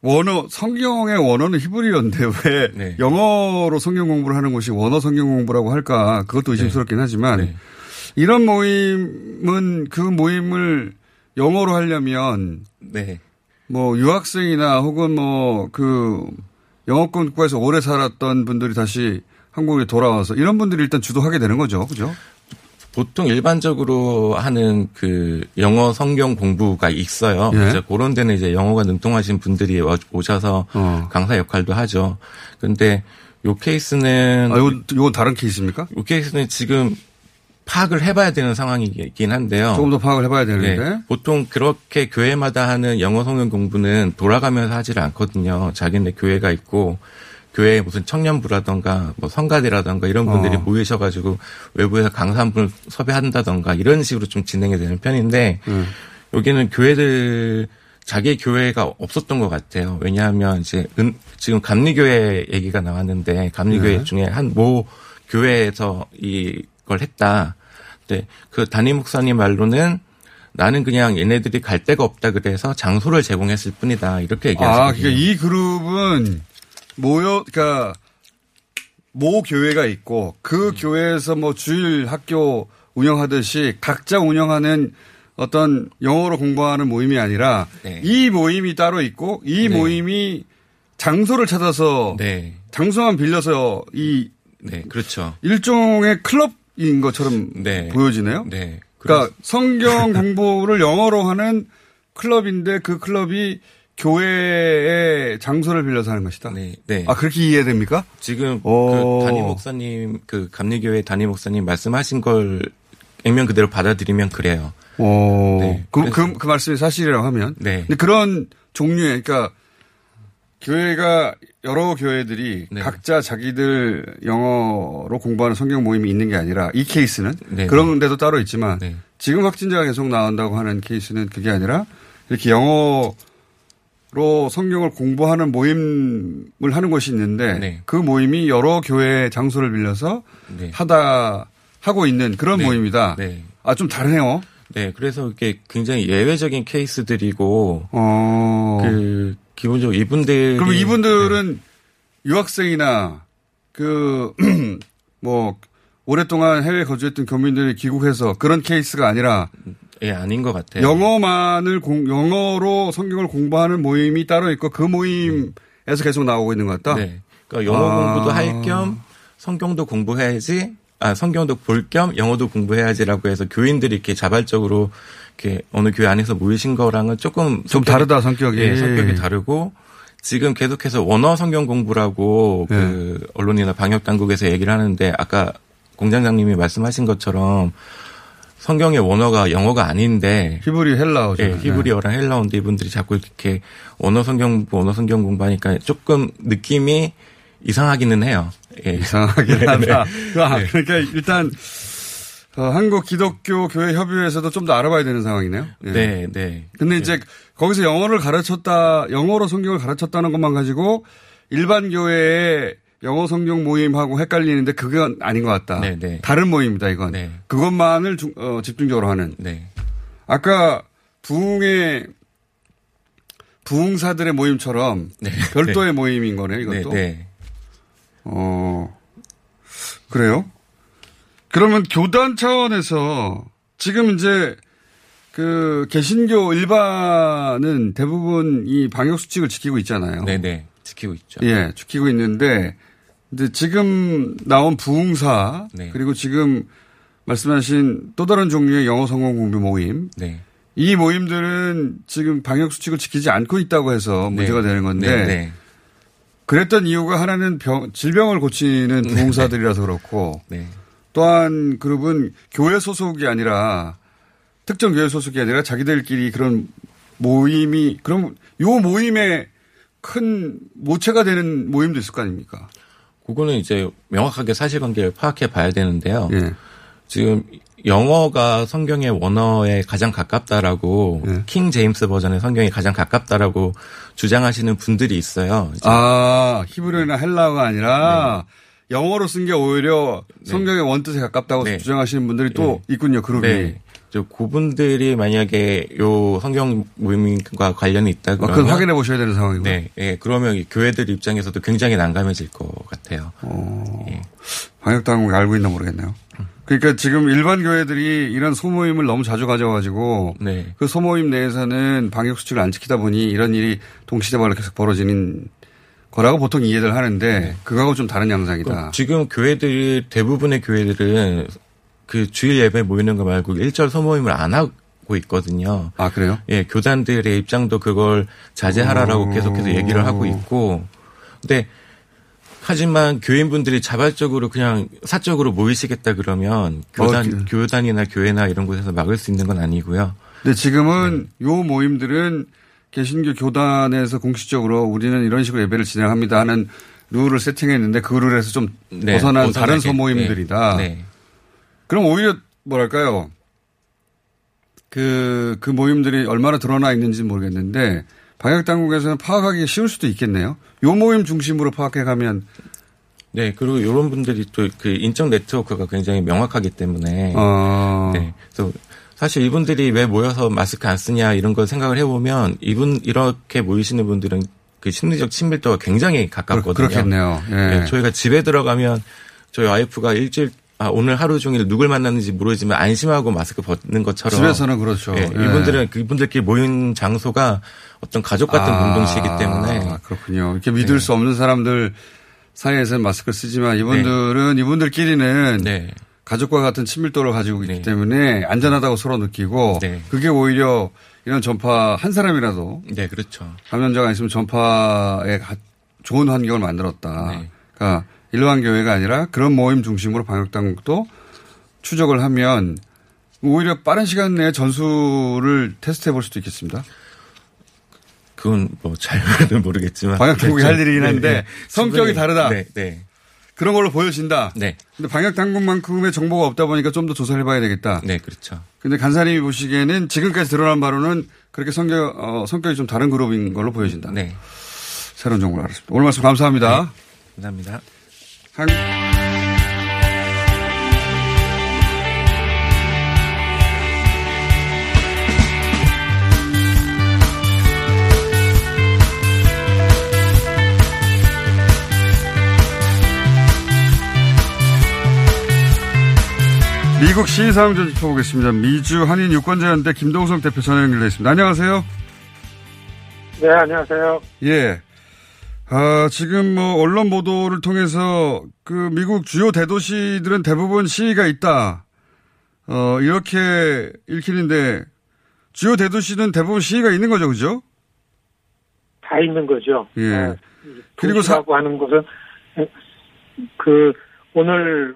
원어 성경의 원어는 히브리어인데 왜 네. 영어로 성경 공부를 하는 곳이 원어 성경 공부라고 할까 그것도 의심스럽긴 하지만 네. 이런 모임은 그 모임을 영어로 하려면 네. 뭐 유학생이나 혹은 뭐 그 영어권 국가에서 오래 살았던 분들이 다시 한국에 돌아와서 이런 분들이 일단 주도하게 되는 거죠. 그죠? 보통 일반적으로 하는 그 영어 성경 공부가 있어요. 예. 이제 그런 데는 이제 영어가 능통하신 분들이 와- 오셔서 어. 강사 역할도 하죠. 근데 요 케이스는 아, 요, 요건 다른 케이스입니까? 요 케이스는 지금 파악을 해봐야 되는 상황이긴 한데요. 조금 더 파악을 해봐야 되는데. 네. 보통 그렇게 교회마다 하는 영어 성경 공부는 돌아가면서 하지를 않거든요. 자기네 교회가 있고 교회에 무슨 청년부라던가 뭐 성가대라던가 이런 분들이 어. 모이셔가지고 외부에서 강사 한 분을 섭외한다던가 이런 식으로 좀 진행이 되는 편인데 음. 여기는 교회들 자기 교회가 없었던 것 같아요. 왜냐하면 이제 은- 지금 감리교회 얘기가 나왔는데 감리교회 네. 중에 한 모 교회에서 이걸 했다. 근데 그 담임 목사님 말로는 나는 그냥 얘네들이 갈 데가 없다 그래서 장소를 제공했을 뿐이다 이렇게 얘기하시거든요. 아, 그러니까 이 그룹은 모여, 그러니까 모 교회가 있고 음. 그 교회에서 뭐 주일 학교 운영하듯이 각자 운영하는 어떤 영어로 공부하는 모임이 아니라 네. 이 모임이 따로 있고 이 네. 모임이 장소를 찾아서 네. 장소만 빌려서 이 네, 그렇죠. 일종의 클럽인 것처럼 네. 보여지네요. 네. 그러니까 성경 공부를 영어로 하는 클럽인데 그 클럽이 교회의 장소를 빌려서 하는 것이다. 네. 네. 아 그렇게 이해됩니까? 지금 오. 그 담임 목사님 그 감리교회 담임 목사님 말씀하신 걸 액면 그대로 받아들이면 그래요. 오. 네. 그, 그, 그 말씀이 사실이라고 하면. 네. 근데 그런 종류의, 그러니까 교회가 여러 교회들이 네. 각자 자기들 영어로 공부하는 성경 모임이 있는 게 아니라 이 케이스는 네. 그런 데도 따로 있지만 네. 지금 확진자가 계속 나온다고 하는 케이스는 그게 아니라 이렇게 영어 로 성경을 공부하는 모임을 하는 곳이 있는데 네. 그 모임이 여러 교회 장소를 빌려서 네. 하다 하고 있는 그런 네. 모임이다. 네. 아좀 다르네요. 네, 그래서 이게 굉장히 예외적인 케이스들이고 어. 그 기본적으로 이분들 그럼 이분들은 유학생이나 그 뭐 오랫동안 해외 거주했던 교민들이 귀국해서 그런 케이스가 아니라 예, 아닌 것 같아요. 영어만을 공, 영어로 성경을 공부하는 모임이 따로 있고 그 모임에서 계속 나오고 있는 것 같다. 네. 그러니까 영어 아. 공부도 할 겸 성경도 공부해야지. 아, 성경도 볼 겸 영어도 공부해야지라고 해서 교인들이 이렇게 자발적으로 이렇게 어느 교회 안에서 모이신 거랑은 조금 좀 성격이- 다르다, 성격이. 예, 성격이 다르고 지금 계속해서 원어 성경 공부라고 네. 그 언론이나 방역 당국에서 얘기를 하는데 아까 공장장님이 말씀하신 것처럼 성경의 원어가 영어가 아닌데 히브리 헬라어죠. 예, 히브리어랑 헬라어인데 이분들이 자꾸 이렇게 언어 성경 언어 성경 공부하니까 조금 느낌이 이상하기는 해요. 예. 이상하긴 네, 하다. 네. 아, 네. 그러니까 일단 어, 한국 기독교 교회 협의회에서도 좀 더 알아봐야 되는 상황이네요. 예. 네, 네. 근데 이제 거기서 영어를 가르쳤다, 영어로 성경을 가르쳤다는 것만 가지고 일반 교회의 영어 성경 모임하고 헷갈리는데 그건 아닌 것 같다. 네, 네. 다른 모임입니다, 이건. 네. 그것만을 중- 어, 집중적으로 하는. 네. 아까 부흥의 부흥사들의 모임처럼 네. 별도의 네. 모임인 거네요, 이것도. 네, 네. 어, 그래요? 그러면 교단 차원에서 지금 이제 그 개신교 일반은 대부분 이 방역 수칙을 지키고 있잖아요. 네, 네. 지키고 있죠. 예, 지키고 있는데 근데 지금 나온 부흥사 네. 그리고 지금 말씀하신 또 다른 종류의 영어 성공 공부 모임 네. 이 모임들은 지금 방역 수칙을 지키지 않고 있다고 해서 문제가 되는 건데 네, 네. 그랬던 이유가 하나는 병, 질병을 고치는 부흥사들이라서 그렇고 네. 또한 그룹은 교회 소속이 아니라 특정 교회 소속이 아니라 자기들끼리 그런 모임이 그럼 요 모임에 큰 모체가 되는 모임도 있을 거 아닙니까? 그거는 이제 명확하게 사실관계를 파악해 봐야 되는데요. 예. 지금 영어가 성경의 원어에 가장 가깝다라고 예. 킹 제임스 버전의 성경이 가장 가깝다라고 주장하시는 분들이 있어요. 아 히브리어나 헬라어가 아니라 영어로 쓴 게 오히려 네. 성경의 원뜻에 가깝다고 네. 주장하시는 분들이 또 있군요 그룹이. 네. 저 그분들이 만약에 요 성경 모임과 관련이 있다 아, 그러면 그건 확인해 보셔야 되는 상황이고. 네, 예, 그러면 이 교회들 입장에서도 굉장히 난감해질 것 같아요. 어. 예. 방역 당국이 알고 있나 모르겠네요. 그러니까 지금 일반 교회들이 이런 소모임을 너무 자주 가져가지고 네. 그 소모임 내에서는 방역 수칙을 안 지키다 보니 이런 일이 동시다발로 계속 벌어지는 거라고 보통 이해를 하는데 그거하고 좀 다른 양상이다. 지금 교회들이 대부분의 교회들은 그 주일 예배 모이는 거 말고 일절 소모임을 안 하고 있거든요. 아 그래요? 예, 교단들의 입장도 그걸 자제하라라고 오. 계속해서 얘기를 하고 있고, 근데 하지만 교인분들이 자발적으로 그냥 사적으로 모이시겠다 그러면 교단 어, 그- 교단이나 교회나 이런 곳에서 막을 수 있는 건 아니고요. 근데 지금은 요 모임들은 개신교 교단에서 공식적으로 우리는 이런 식으로 예배를 진행합니다 하는 룰을 세팅했는데 그 룰에서 좀 네, 벗어난 벗어나게. 다른 소모임들이다. 네, 네. 그럼 오히려 뭐랄까요? 그, 그 모임들이 얼마나 드러나 있는지 모르겠는데 방역 당국에서는 파악하기 쉬울 수도 있겠네요. 요 모임 중심으로 파악해 가면 네, 그리고 이런 분들이 또 그 인적 네트워크가 굉장히 명확하기 때문에. 어. 네. 그래서 사실 이분들이 왜 모여서 마스크 안 쓰냐 이런 걸 생각을 해보면 이분, 이렇게 모이시는 분들은 그 심리적 친밀도가 굉장히 가깝거든요. 그렇 겠네요. 예. 네, 저희가 집에 들어가면 저희 와이프가 일주일 아, 오늘 하루 종일 누굴 만났는지 모르지만 안심하고 마스크 벗는 것처럼. 집에서는 그렇죠. 예, 예. 이분들은 그분들끼리 모인 장소가 어떤 가족 같은 아, 공동체이기 때문에. 그렇군요. 이렇게 믿을 네. 수 없는 사람들 사이에서는 마스크를 쓰지만 이분들은 이분들끼리는 네. 가족과 같은 친밀도를 가지고 있기 때문에 안전하다고 서로 느끼고 네. 그게 오히려 이런 전파 한 사람이라도 네, 그렇죠. 감염자가 있으면 전파에 가- 좋은 환경을 만들었다. 네. 그러니까 일반 교회가 아니라 그런 모임 중심으로 방역 당국도 추적을 하면 오히려 빠른 시간 내에 전수를 테스트해 볼 수도 있겠습니다. 그건 뭐 잘 모르겠지만. 방역 당국이 할 일이긴 네, 한데 네. 성격이 충분히- 다르다. 네, 네. 그런 걸로 보여진다. 네. 근데 방역 당국만큼의 정보가 없다 보니까 좀 더 조사를 해봐야 되겠다. 네, 그렇죠. 근데 간사님이 보시기에는 지금까지 드러난 바로는 그렇게 성격, 어, 성격이 좀 다른 그룹인 걸로 보여진다. 네. 새로운 정보를 알았습니다. 오늘 말씀 감사합니다. 감사합니다. 한... 미국 시위 상황 좀 짚어보겠습니다. 미주 한인 유권자연대 김동성 대표 전화 연결되어 있습니다. 안녕하세요. 네, 안녕하세요. 예. 아, 지금 뭐 언론 보도를 통해서 그 미국 주요 대도시들은 대부분 시위가 있다. 어, 이렇게 읽히는데 주요 대도시는 대부분 시위가 있는 거죠, 그죠? 다 있는 거죠. 예. 네. 그리고 사, 도시라고 하는 것은 그 오늘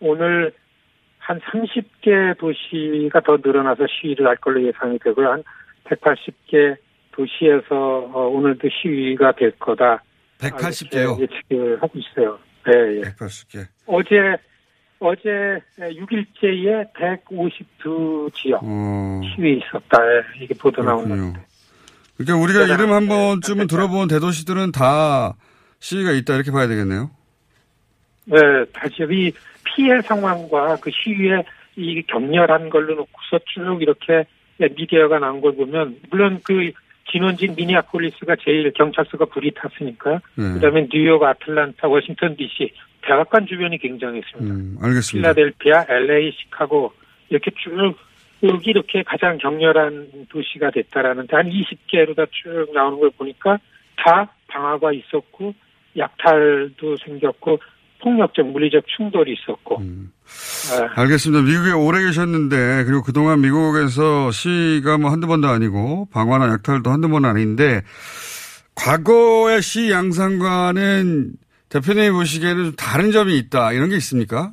오늘 한 30개 도시가 더 늘어나서 시위를 할 걸로 예상이 되고요. 한 180개 도시에서 어, 오늘도 시위가 될 거다. 180개요. 예측을 하고 있어요. 네, 예. 180개. 어제 어제 6일째에 152 지역 어, 시위 있었다. 예, 이게 보도 나오는 그렇군요. 그러니까 우리가 이름 한 번쯤은 들어본 대도시들은 다 시위가 있다 이렇게 봐야 되겠네요. 네, 다시 이 피해 상황과 그 시위의 이 격렬한 걸로 놓고서 쭉 이렇게 미디어가 나온 걸 보면 물론 그 진원진 미니아폴리스가 제일 경찰서가 불이 탔으니까 네. 그다음에 뉴욕, 아틀란타, 워싱턴 D.C. 백악관 주변이 굉장했습니다. 음, 알겠습니다. 필라델피아, LA, 시카고 이렇게 쭉 여기 이렇게 가장 격렬한 도시가 됐다라는데 한 20개로 다 쭉 나오는 걸 보니까 다 방화가 있었고 약탈도 생겼고 폭력적 물리적 충돌이 있었고 아, 알겠습니다. 미국에 오래 계셨는데 그리고 그동안 미국에서 시가 뭐 한두 번도 아니고 방화나 약탈도 한두 번은 아닌데 과거의 시 양상과는 대표님이 보시기에는 좀 다른 점이 있다 이런 게 있습니까?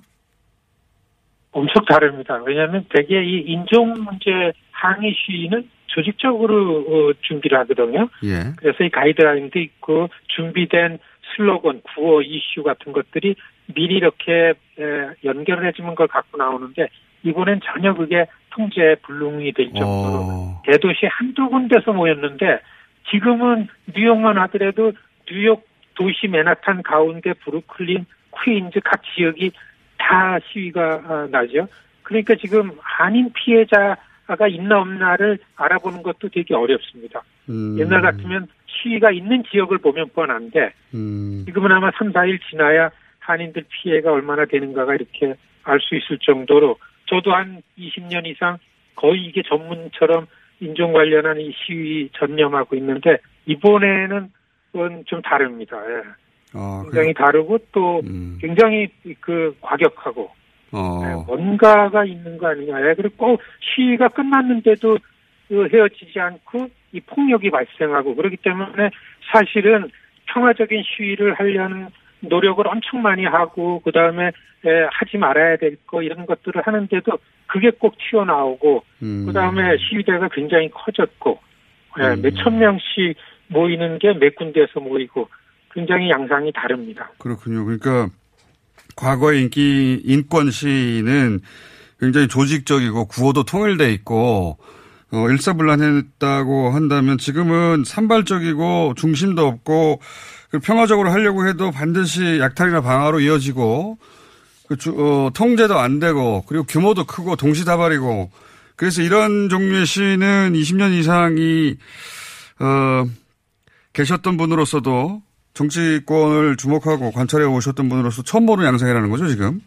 엄청 다릅니다. 왜냐하면 대개 이 인종 문제 항의 시위는 조직적으로 어, 준비를 하거든요. 예. 그래서 이 가이드라인도 있고 준비된 슬로건, 구호, 이슈 같은 것들이 미리 이렇게 에, 연결을 해주는 걸 갖고 나오는데 이번엔 전혀 그게 통제 불능이 될 정도로 대도시 한두 군데서 모였는데 지금은 뉴욕만 하더라도 뉴욕 도시 맨하탄 가운데 브루클린, 퀸즈 각 지역이 다 시위가 아, 나죠. 그러니까 지금 한인 피해자가 있나 없나를 알아보는 것도 되게 어렵습니다. 음, 옛날 같으면 시위가 있는 지역을 보면 뻔한데 음, 지금은 아마 3, 4일 지나야 한인들 피해가 얼마나 되는가가 이렇게 알 수 있을 정도로 저도 한 20년 이상 거의 이게 전문처럼 인종 관련한 이 시위 전념하고 있는데 이번에는 그건 좀 다릅니다. 예. 아, 굉장히 다르고 또 굉장히 그 과격하고 어. 네, 뭔가가 있는 거 아니냐. 예, 그리고 꼭 시위가 끝났는데도 그 헤어지지 않고 이 폭력이 발생하고 그렇기 때문에 사실은 평화적인 시위를 하려는 노력을 엄청 많이 하고 그 다음에 하지 말아야 될 거 이런 것들을 하는데도 그게 꼭 튀어나오고 음. 그 다음에 시위대가 굉장히 커졌고 예, 몇천 명씩 모이는 게 몇 군데에서 모이고 굉장히 양상이 다릅니다. 그렇군요. 그러니까 과거의 인기 인권 시위는 굉장히 조직적이고 구호도 통일돼 있고 어, 일사불란했다고 한다면 지금은 산발적이고 중심도 없고 그 평화적으로 하려고 해도 반드시 약탈이나 방화로 이어지고 그 주, 어, 통제도 안 되고 그리고 규모도 크고 동시다발이고 그래서 이런 종류의 시위는 20년 이상이 어, 계셨던 분으로서도 정치권을 주목하고 관찰해 오셨던 분으로서 처음 보는 양상이라는 거죠, 지금?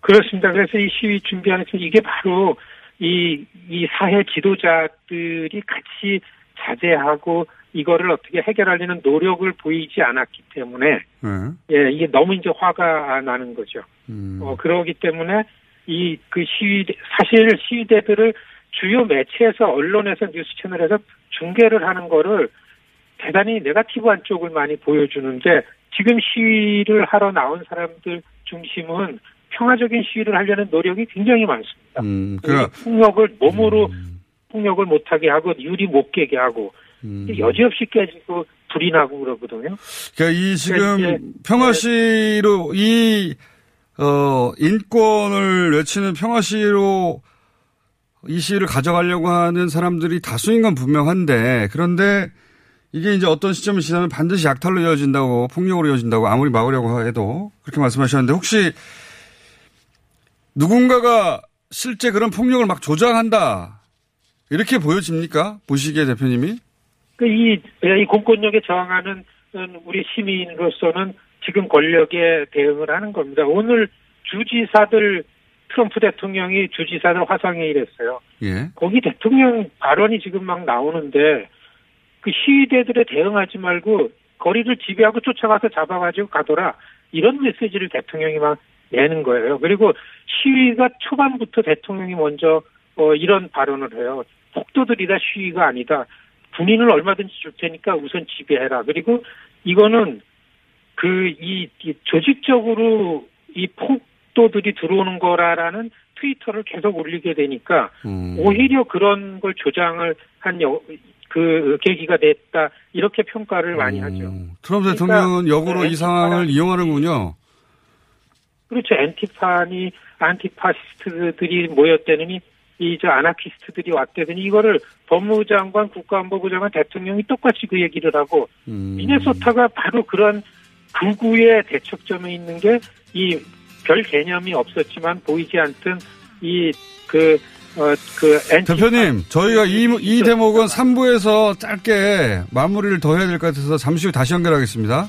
그렇습니다. 그래서 이 시위 준비하는 이게 바로 이, 이 사회 지도자들이 같이 자제하고 이거를 어떻게 해결하려는 노력을 보이지 않았기 때문에 네. 예, 이게 너무 이제 화가 나는 거죠. 음. 어, 그러기 때문에 이 그 시위 사실 시위대들을 주요 매체에서 언론에서 뉴스 채널에서 중계를 하는 거를 대단히 네가티브한 쪽을 많이 보여주는데 지금 시위를 하러 나온 사람들 중심은 평화적인 시위를 하려는 노력이 굉장히 많습니다. 음, 그러니까 폭력을 몸으로 폭력을 못하게 하고 유리 못 깨게 하고 음. 여지없이 깨지고 불이 나고 그러거든요. 그러니까 이 지금 이제- 평화시로 이 어, 인권을 외치는 평화시로 이 시위를 가져가려고 하는 사람들이 다수인 건 분명한데 그런데 이게 이제 어떤 시점이 지나면 반드시 약탈로 이어진다고 폭력으로 이어진다고 아무리 막으려고 해도 그렇게 말씀하셨는데 혹시 누군가가 실제 그런 폭력을 막 조장한다 이렇게 보여집니까? 보시기에 대표님이? 그 이, 이 공권력에 저항하는 우리 시민으로서는 지금 권력에 대응을 하는 겁니다. 오늘 주지사들 트럼프 대통령이 주지사들 화상회의를 했어요. 예. 거기 대통령 발언이 지금 막 나오는데 그 시위대들에 대응하지 말고 거리를 지배하고 쫓아가서 잡아가지고 가더라 이런 메시지를 대통령이 막 내는 거예요. 그리고 시위가 초반부터 대통령이 먼저 어, 이런 발언을 해요. 폭도들이다 시위가 아니다. 군인을 얼마든지 줄 테니까 우선 지배해라. 그리고 이거는 그이 조직적으로 이 폭도들이 들어오는 거라라는 트위터를 계속 올리게 되니까 음. 오히려 그런 걸 조장을 한그 계기가 됐다 이렇게 평가를 많이 하죠. 트럼프 그러니까 대통령은 역으로 네, 이 상황을 이용하는군요. 그렇죠. Antifa니 anti-fascist들이 모였다느니 이저 아나키스트들이 왔다더니 이거를 법무장관, 국가안보부 장관, 대통령이 똑같이 그 얘기를 하고 음. 미네소타가 바로 그런 극우의 대척점에 있는 게 이 별 개념이 없었지만 보이지 않던 이그 어, 그 대표님, 저희가 이, 이 대목은 3부에서 짧게 마무리를 더 해야 될 것 같아서 잠시 후 다시 연결하겠습니다.